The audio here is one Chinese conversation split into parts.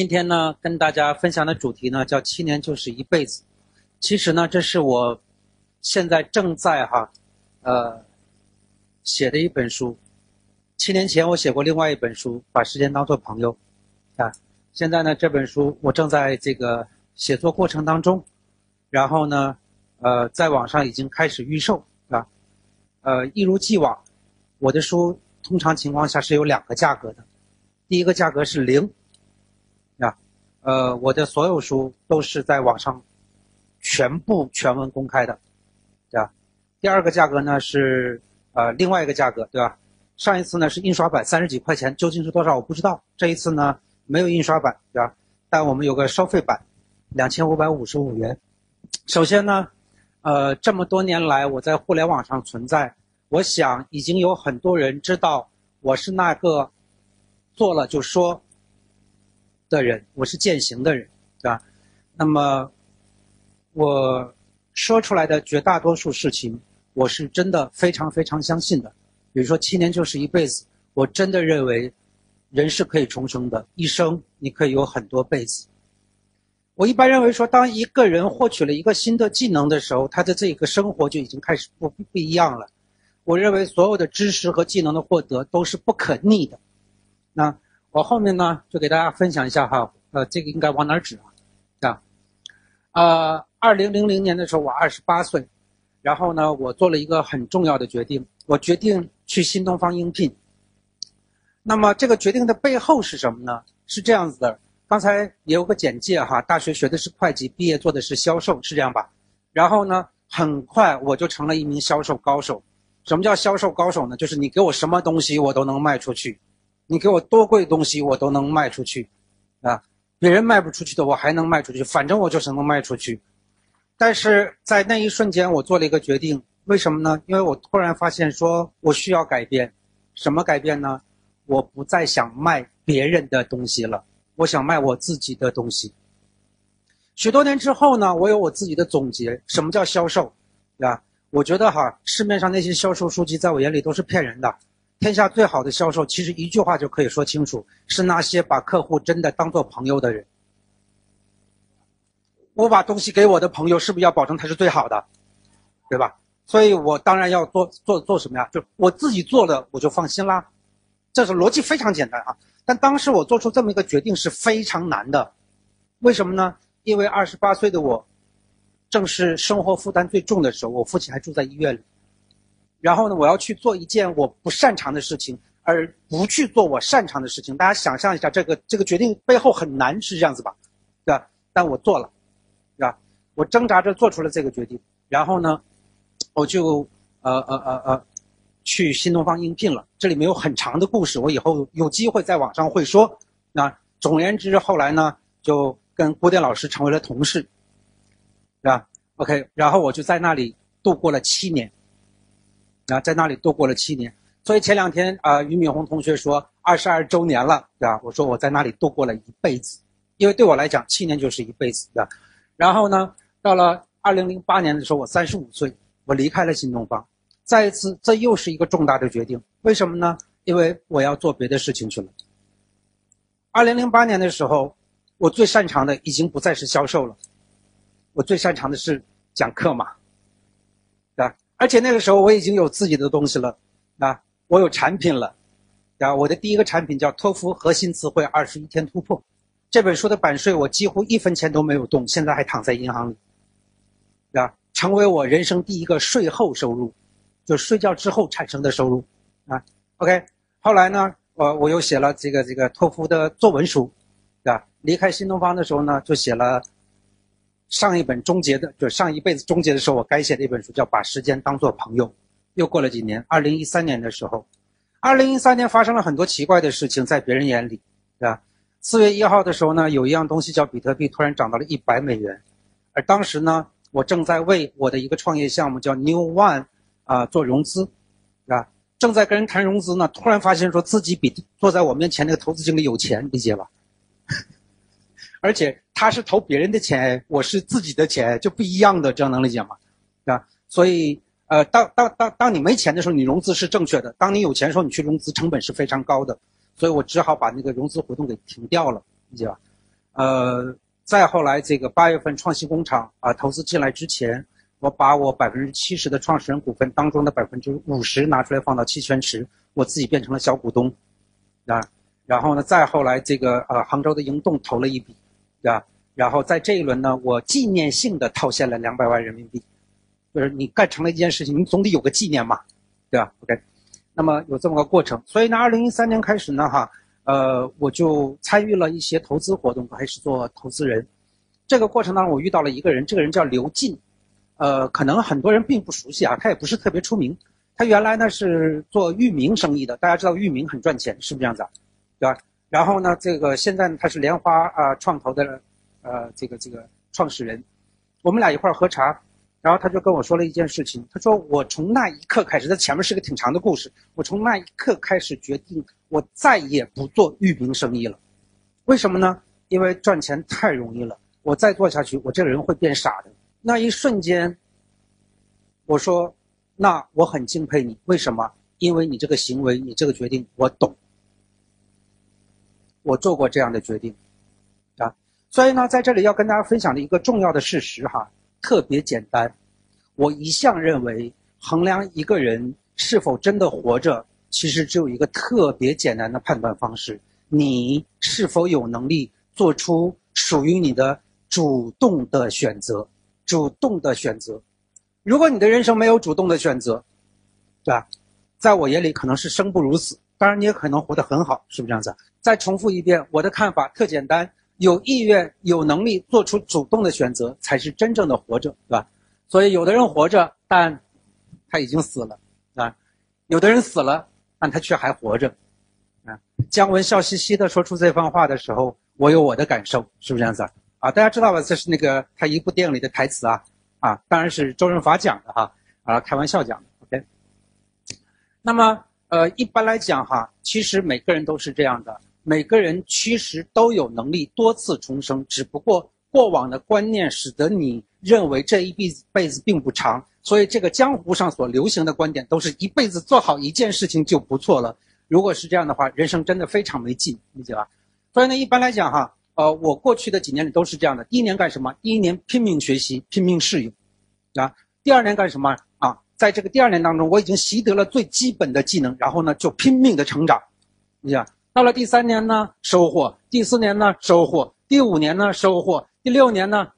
今天呢，跟大家分享的主题呢叫“七年就是一辈子”。其实呢，这是我现在正在哈，呃，写的一本书。七年前我写过另外一本书，《把时间当作朋友》，啊，现在呢这本书我正在这个写作过程当中，然后呢，呃，在网上已经开始预售，啊，呃，一如既往，我的书通常情况下是有两个价格的，第一个价格是零，呃，我的所有书都是在网上全部全文公开的，对吧？第二个价格呢是呃另外一个价格，对吧？上一次呢是印刷版三十几块钱，究竟是多少我不知道。这一次呢没有印刷版，对吧？但我们有个收费版，两千五百五十五元。首先呢，呃，这么多年来我在互联网上存在，我想已经有很多人知道我是那个做了就说的人，我是践行的人，对吧？那么我说出来的绝大多数事情，我是真的非常非常相信的。比如说七年就是一辈子，我真的认为，人是可以重生的，一生你可以有很多辈子。我一般认为说，当一个人获取了一个新的技能的时候，他的这个生活就已经开始不不一样了。我认为所有的知识和技能的获得都是不可逆的。那我后面呢，就给大家分享一下哈，呃，这个应该往哪指啊？啊，呃，二零零零年的时候，我二十八岁，然后呢，我做了一个很重要的决定，我决定。去新东方应聘，那么这个决定的背后是什么呢？是这样子的，刚才也有个简介哈，大学学的是会计，毕业做的是销售，是这样吧？然后呢，很快我就成了一名销售高手。什么叫销售高手呢？就是你给我什么东西我都能卖出去，你给我多贵东西我都能卖出去，啊，别人卖不出去的我还能卖出去，反正我就是能卖出去。但是在那一瞬间，我做了一个决定。为什么呢？因为我突然发现，说我需要改变，什么改变呢？我不再想卖别人的东西了，我想卖我自己的东西。许多年之后呢，我有我自己的总结。什么叫销售？对吧？我觉得哈，市面上那些销售书籍，在我眼里都是骗人的。天下最好的销售，其实一句话就可以说清楚，是那些把客户真的当做朋友的人。我把东西给我的朋友，是不是要保证他是最好的？对吧？所以我当然要做做做什么呀？就我自己做了，我就放心啦。这是逻辑非常简单啊。但当时我做出这么一个决定是非常难的，为什么呢？因为二十八岁的我，正是生活负担最重的时候，我父亲还住在医院里。然后呢，我要去做一件我不擅长的事情，而不去做我擅长的事情。大家想象一下，这个这个决定背后很难，是这样子吧？对吧？但我做了，对吧？我挣扎着做出了这个决定，然后呢？我就呃呃呃呃去新东方应聘了。这里面有很长的故事，我以后有机会在网上会说。那总言之，后来呢就跟郭电老师成为了同事，是吧？OK，然后我就在那里度过了七年，啊，在那里度过了七年。所以前两天啊，俞敏洪同学说二十二周年了，对吧？我说我在那里度过了一辈子，因为对我来讲，七年就是一辈子，对吧？然后呢，到了二零零八年的时候，我三十五岁。我离开了新东方，再一次，这又是一个重大的决定。为什么呢？因为我要做别的事情去了。二零零八年的时候，我最擅长的已经不再是销售了，我最擅长的是讲课嘛，而且那个时候我已经有自己的东西了，啊，我有产品了，啊，我的第一个产品叫托福核心词汇二十一天突破，这本书的版税我几乎一分钱都没有动，现在还躺在银行里，啊。成为我人生第一个税后收入，就睡觉之后产生的收入，啊，OK。后来呢，我我又写了这个这个托福的作文书，啊？离开新东方的时候呢，就写了上一本终结的，就上一辈子终结的时候我该写的一本书，叫《把时间当作朋友》。又过了几年，二零一三年的时候，二零一三年发生了很多奇怪的事情，在别人眼里，对吧？四月一号的时候呢，有一样东西叫比特币，突然涨到了一百美元，而当时呢。我正在为我的一个创业项目叫 New One，啊做融资，啊，正在跟人谈融资呢，突然发现说自己比坐在我面前那个投资经理有钱，理解吧？而且他是投别人的钱，我是自己的钱，就不一样的，这样能理解吗？啊，所以呃，当当当当你没钱的时候，你融资是正确的；当你有钱的时候，你去融资成本是非常高的，所以我只好把那个融资活动给停掉了，理解吧？呃，再后来这个八月份创新工厂啊投资进来之前，我把我百分之七十的创始人股份当中的百分之五十拿出来放到期权池，我自己变成了小股东，啊，然后呢，再后来这个呃杭州的盈动投了一笔，啊，然后在这一轮呢，我纪念性的套现了两百万人民币，就是你干成了一件事情，你总得有个纪念嘛，对吧？OK，那么有这么个过程，所以呢，二零一三年开始呢，哈。呃，我就参与了一些投资活动，开始做投资人。这个过程当中，我遇到了一个人，这个人叫刘进，呃，可能很多人并不熟悉啊，他也不是特别出名。他原来呢是做域名生意的，大家知道域名很赚钱，是不是这样子啊？对吧？然后呢，这个现在他是莲花啊创投的呃这个这个创始人，我们俩一块儿喝茶。然后他就跟我说了一件事情，他说我从那一刻开始，这前面是个挺长的故事。我从那一刻开始决定，我再也不做域名生意了。为什么呢？因为赚钱太容易了，我再做下去，我这个人会变傻的。那一瞬间，我说，那我很敬佩你，为什么？因为你这个行为，你这个决定，我懂。我做过这样的决定，啊，所以呢，在这里要跟大家分享的一个重要的事实哈。特别简单，我一向认为衡量一个人是否真的活着，其实只有一个特别简单的判断方式：你是否有能力做出属于你的主动的选择。主动的选择，如果你的人生没有主动的选择，对吧？在我眼里可能是生不如死。当然，你也可能活得很好，是不是这样子？再重复一遍，我的看法特简单。有意愿、有能力做出主动的选择，才是真正的活着，对吧？所以，有的人活着，但他已经死了，啊；有的人死了，但他却还活着，啊。姜文笑嘻嘻的说出这番话的时候，我有我的感受，是不是这样子啊？啊，大家知道吧？这是那个他一部电影里的台词啊，啊，当然是周润发讲的哈，啊，开玩笑讲的，OK。那么，呃，一般来讲哈，其实每个人都是这样的。每个人其实都有能力多次重生，只不过过往的观念使得你认为这一辈子辈子并不长，所以这个江湖上所流行的观点都是一辈子做好一件事情就不错了。如果是这样的话，人生真的非常没劲，理解吧？所以呢，一般来讲哈，呃，我过去的几年里都是这样的：第一年干什么？第一年拼命学习，拼命适应，啊；第二年干什么？啊，在这个第二年当中，我已经习得了最基本的技能，然后呢，就拼命的成长，你想？到了第三年呢，收获；第四年呢，收获；第五年呢，收获；第六年呢，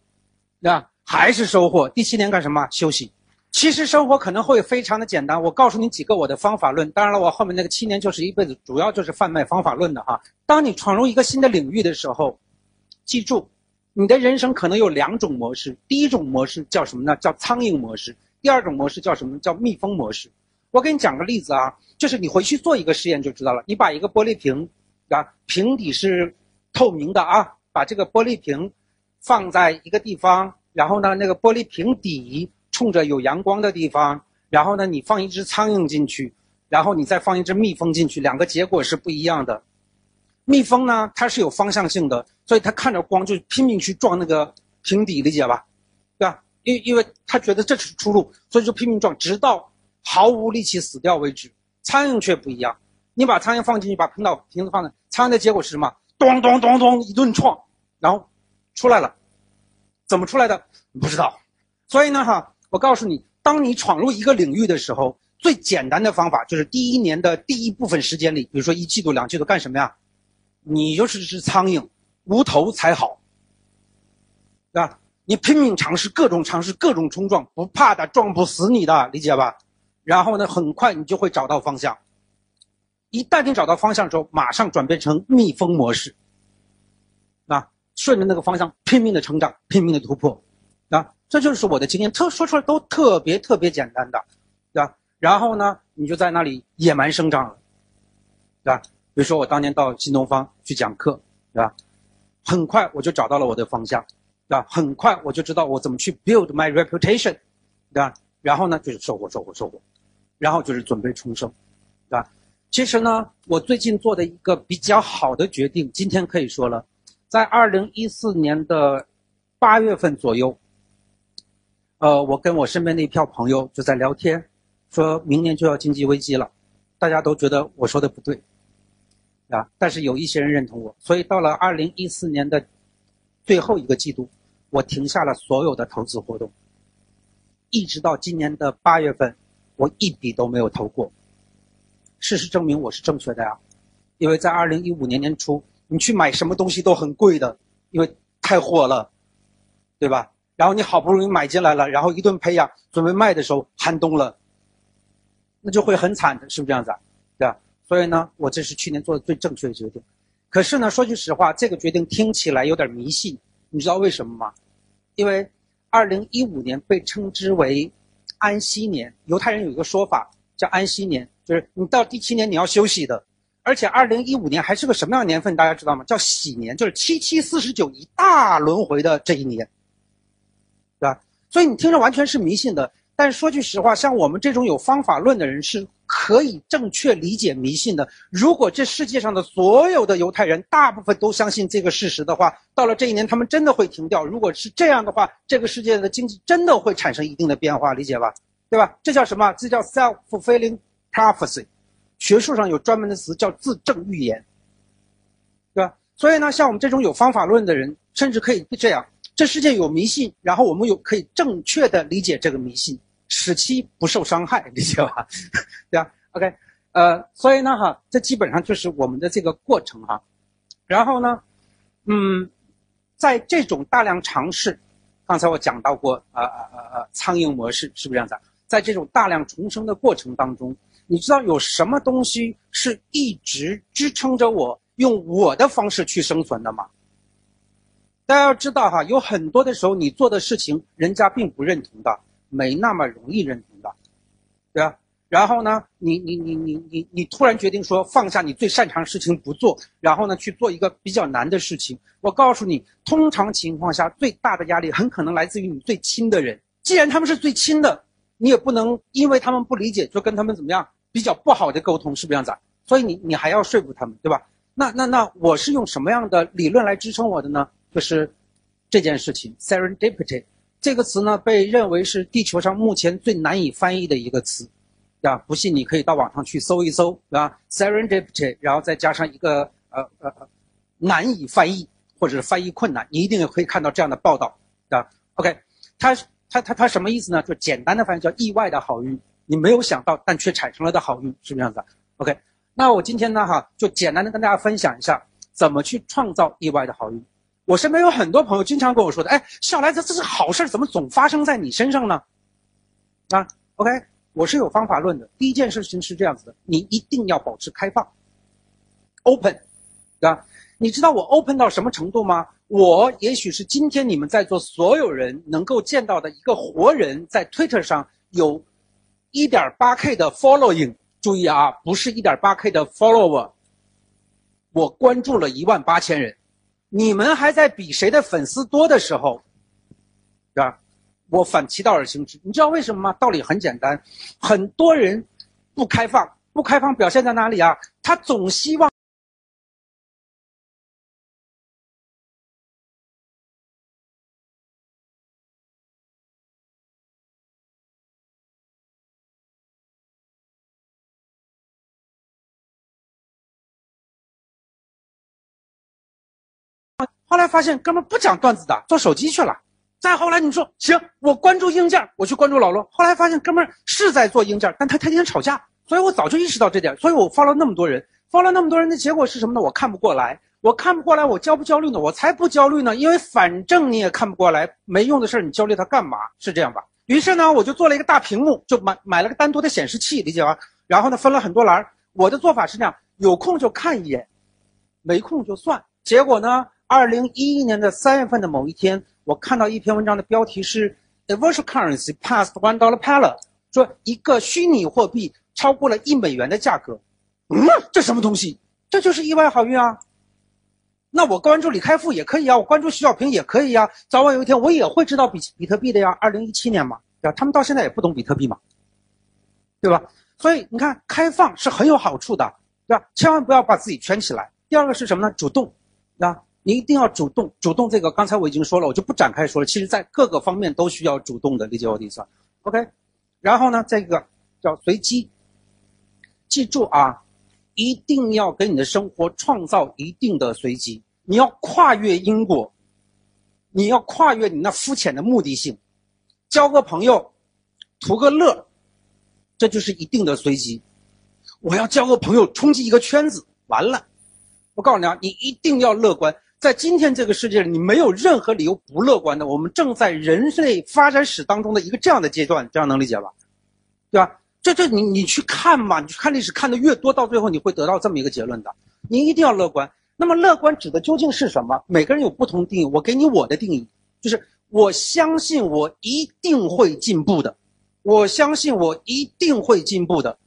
啊，还是收获。第七年干什么？休息。其实生活可能会非常的简单。我告诉你几个我的方法论。当然了，我后面那个七年就是一辈子，主要就是贩卖方法论的哈。当你闯入一个新的领域的时候，记住，你的人生可能有两种模式。第一种模式叫什么呢？叫苍蝇模式。第二种模式叫什么？叫蜜蜂模式。我给你讲个例子啊，就是你回去做一个实验就知道了。你把一个玻璃瓶，啊，瓶底是透明的啊，把这个玻璃瓶放在一个地方，然后呢，那个玻璃瓶底冲着有阳光的地方，然后呢，你放一只苍蝇进去，然后你再放一只蜜蜂进去，两个结果是不一样的。蜜蜂呢，它是有方向性的，所以它看着光就拼命去撞那个瓶底，理解吧？对吧？因因为它觉得这是出路，所以就拼命撞，直到。毫无力气死掉为止，苍蝇却不一样。你把苍蝇放进去，把喷到瓶子放在，苍蝇的结果是什么？咚咚咚咚一顿撞，然后出来了。怎么出来的？不知道。所以呢，哈，我告诉你，当你闯入一个领域的时候，最简单的方法就是第一年的第一部分时间里，比如说一季度、两季度干什么呀？你就是只苍蝇，无头才好，对吧？你拼命尝试，各种尝试，各种冲撞，不怕的，撞不死你的，理解吧？然后呢，很快你就会找到方向。一旦你找到方向之后，马上转变成逆风模式，啊，顺着那个方向拼命的成长，拼命的突破，啊，这就是我的经验，特说出来都特别特别简单的，对吧？然后呢，你就在那里野蛮生长了，对吧？比如说我当年到新东方去讲课，对吧？很快我就找到了我的方向，对吧？很快我就知道我怎么去 build my reputation，对吧？然后呢，就是收获，收获，收获。然后就是准备重生，对吧？其实呢，我最近做的一个比较好的决定，今天可以说了，在二零一四年的八月份左右，呃，我跟我身边的一票朋友就在聊天，说明年就要经济危机了，大家都觉得我说的不对，啊，但是有一些人认同我，所以到了二零一四年的最后一个季度，我停下了所有的投资活动，一直到今年的八月份，我一笔都没有投过。事实证明我是正确的呀，因为在二零一五年年初，你去买什么东西都很贵的，因为太火了，对吧？然后你好不容易买进来了，然后一顿培养，准备卖的时候寒冬了，那就会很惨的，是不是这样子啊？对吧？所以呢，我这是去年做的最正确的决定。可是呢，说句实话，这个决定听起来有点迷信，你知道为什么吗？因为二零一五年被称之为安息年，犹太人有一个说法叫安息年。就是你到第七年你要休息的，而且二零一五年还是个什么样的年份？大家知道吗？叫喜年，就是七七四十九一大轮回的这一年，对吧？所以你听着完全是迷信的。但是说句实话，像我们这种有方法论的人是可以正确理解迷信的。如果这世界上的所有的犹太人大部分都相信这个事实的话，到了这一年他们真的会停掉。如果是这样的话，这个世界的经济真的会产生一定的变化，理解吧？对吧？这叫什么？这叫 self-fulfilling。Prophecy，学术上有专门的词叫自证预言，对吧？所以呢，像我们这种有方法论的人，甚至可以这样：这世界有迷信，然后我们有可以正确的理解这个迷信，使其不受伤害，理解吧？对吧？OK，呃，所以呢，哈，这基本上就是我们的这个过程哈。然后呢，嗯，在这种大量尝试，刚才我讲到过，呃呃呃呃，苍蝇模式是不是这样子？在这种大量重生的过程当中。你知道有什么东西是一直支撑着我用我的方式去生存的吗？大家要知道哈，有很多的时候你做的事情，人家并不认同的，没那么容易认同的，对吧？然后呢，你你你你你你突然决定说放下你最擅长事情不做，然后呢去做一个比较难的事情。我告诉你，通常情况下最大的压力很可能来自于你最亲的人。既然他们是最亲的，你也不能因为他们不理解就跟他们怎么样。比较不好的沟通是不是这样子？所以你你还要说服他们，对吧？那那那我是用什么样的理论来支撑我的呢？就是这件事情，serendipity 这个词呢，被认为是地球上目前最难以翻译的一个词，啊？不信你可以到网上去搜一搜，啊？serendipity，然后再加上一个呃呃难以翻译或者是翻译困难，你一定也可以看到这样的报道，对吧？OK，它它它它什么意思呢？就简单的翻译叫意外的好运。你没有想到，但却产生了的好运，是这样子？OK，那我今天呢，哈，就简单的跟大家分享一下怎么去创造意外的好运。我身边有很多朋友经常跟我说的，哎，小来子，这是好事，怎么总发生在你身上呢？啊，OK，我是有方法论的。第一件事情是这样子的，你一定要保持开放，open，对吧？你知道我 open 到什么程度吗？我也许是今天你们在座所有人能够见到的一个活人，在 Twitter 上有。一点八 K 的 following，注意啊，不是一点八 K 的 follower。我关注了一万八千人，你们还在比谁的粉丝多的时候，对吧？我反其道而行之，你知道为什么吗？道理很简单，很多人不开放，不开放表现在哪里啊？他总希望。后来发现哥们不讲段子的，做手机去了。再后来你说行，我关注硬件，我去关注老罗。后来发现哥们是在做硬件，但他天天吵架。所以我早就意识到这点，所以我发了那么多人，发了那么多人的结果是什么呢？我看不过来，我看不过来，我焦不焦虑呢？我才不焦虑呢，因为反正你也看不过来，没用的事你焦虑它干嘛？是这样吧？于是呢，我就做了一个大屏幕，就买买了个单独的显示器，理解吧？然后呢，分了很多栏。我的做法是这样：有空就看一眼，没空就算。结果呢？二零一一年的三月份的某一天，我看到一篇文章的标题是 "The virtual currency passed one dollar p a l a 说一个虚拟货币超过了一美元的价格。嗯，这什么东西？这就是意外好运啊！那我关注李开复也可以啊，我关注徐小平也可以啊，早晚有一天我也会知道比比特币的呀。二零一七年嘛，对吧？他们到现在也不懂比特币嘛，对吧？所以你看，开放是很有好处的，对吧？千万不要把自己圈起来。第二个是什么呢？主动，对吧？你一定要主动，主动这个刚才我已经说了，我就不展开说了。其实，在各个方面都需要主动的，理解我的意思？OK，然后呢，这个叫随机。记住啊，一定要给你的生活创造一定的随机。你要跨越因果，你要跨越你那肤浅的目的性，交个朋友，图个乐，这就是一定的随机。我要交个朋友，冲击一个圈子，完了。我告诉你啊，你一定要乐观。在今天这个世界里，你没有任何理由不乐观的。我们正在人类发展史当中的一个这样的阶段，这样能理解吧？对吧？这这你你去看嘛，你去看历史，看的越多，到最后你会得到这么一个结论的。你一定要乐观。那么乐观指的究竟是什么？每个人有不同定义。我给你我的定义，就是我相信我一定会进步的，我相信我一定会进步的。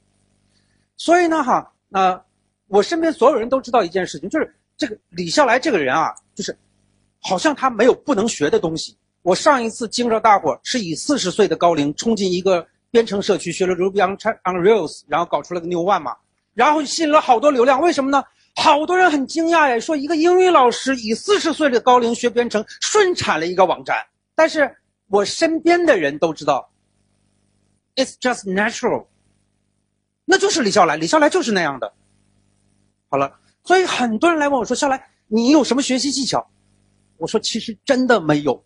所以呢，哈，那我身边所有人都知道一件事情，就是。这个李笑来这个人啊，就是好像他没有不能学的东西。我上一次惊着大伙是以四十岁的高龄冲进一个编程社区学了 Ruby on Rails，然后搞出了个 New One 嘛，然后吸引了好多流量。为什么呢？好多人很惊讶呀，说一个英语老师以四十岁的高龄学编程，顺产了一个网站。但是我身边的人都知道，It's just natural，那就是李笑来，李笑来就是那样的。好了。所以很多人来问我说：“肖来，你有什么学习技巧？”我说：“其实真的没有。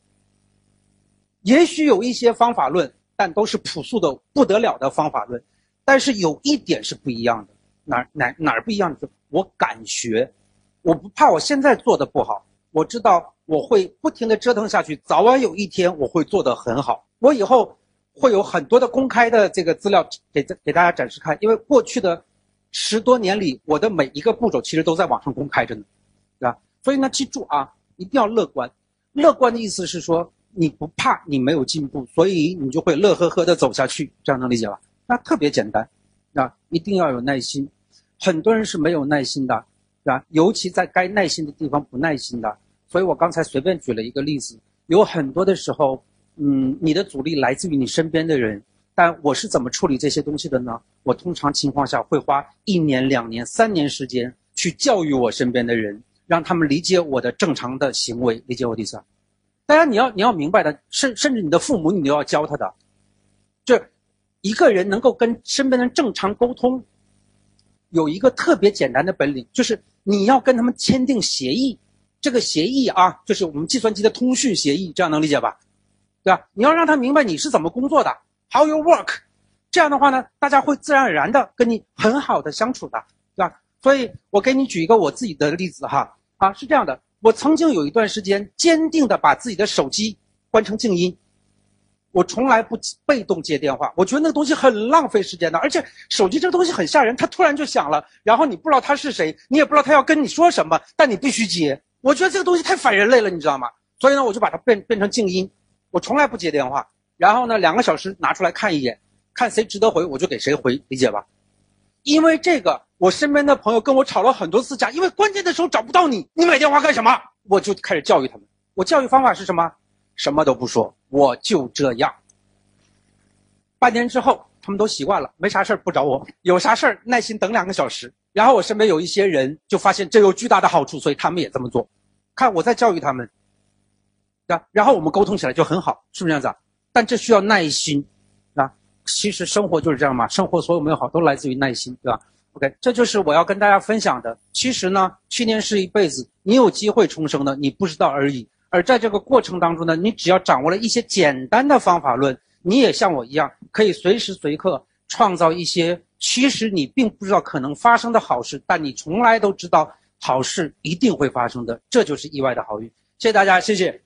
也许有一些方法论，但都是朴素的不得了的方法论。但是有一点是不一样的，哪哪哪儿不一样？就是我敢学，我不怕我现在做的不好。我知道我会不停的折腾下去，早晚有一天我会做得很好。我以后会有很多的公开的这个资料给给大家展示看，因为过去的。”十多年里，我的每一个步骤其实都在网上公开着呢，对吧？所以呢，记住啊，一定要乐观。乐观的意思是说，你不怕你没有进步，所以你就会乐呵呵的走下去，这样能理解吧？那特别简单，啊，一定要有耐心。很多人是没有耐心的，对吧？尤其在该耐心的地方不耐心的。所以我刚才随便举了一个例子，有很多的时候，嗯，你的阻力来自于你身边的人。但我是怎么处理这些东西的呢？我通常情况下会花一年、两年、三年时间去教育我身边的人，让他们理解我的正常的行为，理解我的意思。当然，你要你要明白的，甚甚至你的父母你都要教他的。就一个人能够跟身边人正常沟通，有一个特别简单的本领，就是你要跟他们签订协议。这个协议啊，就是我们计算机的通讯协议，这样能理解吧？对吧？你要让他明白你是怎么工作的。How you work？这样的话呢，大家会自然而然的跟你很好的相处的，对吧？所以我给你举一个我自己的例子哈，啊，是这样的，我曾经有一段时间坚定的把自己的手机关成静音，我从来不被动接电话，我觉得那个东西很浪费时间的，而且手机这个东西很吓人，它突然就响了，然后你不知道他是谁，你也不知道他要跟你说什么，但你必须接，我觉得这个东西太反人类了，你知道吗？所以呢，我就把它变变成静音，我从来不接电话。然后呢，两个小时拿出来看一眼，看谁值得回，我就给谁回，理解吧？因为这个，我身边的朋友跟我吵了很多次架，因为关键的时候找不到你，你买电话干什么？我就开始教育他们。我教育方法是什么？什么都不说，我就这样。半年之后，他们都习惯了，没啥事不找我，有啥事耐心等两个小时。然后我身边有一些人就发现这有巨大的好处，所以他们也这么做。看我在教育他们，对吧？然后我们沟通起来就很好，是不是这样子？但这需要耐心，啊，其实生活就是这样嘛，生活所有美好都来自于耐心，对吧？OK，这就是我要跟大家分享的。其实呢，去年是一辈子，你有机会重生的，你不知道而已。而在这个过程当中呢，你只要掌握了一些简单的方法论，你也像我一样，可以随时随刻创造一些其实你并不知道可能发生的好事，但你从来都知道好事一定会发生的，这就是意外的好运。谢谢大家，谢谢。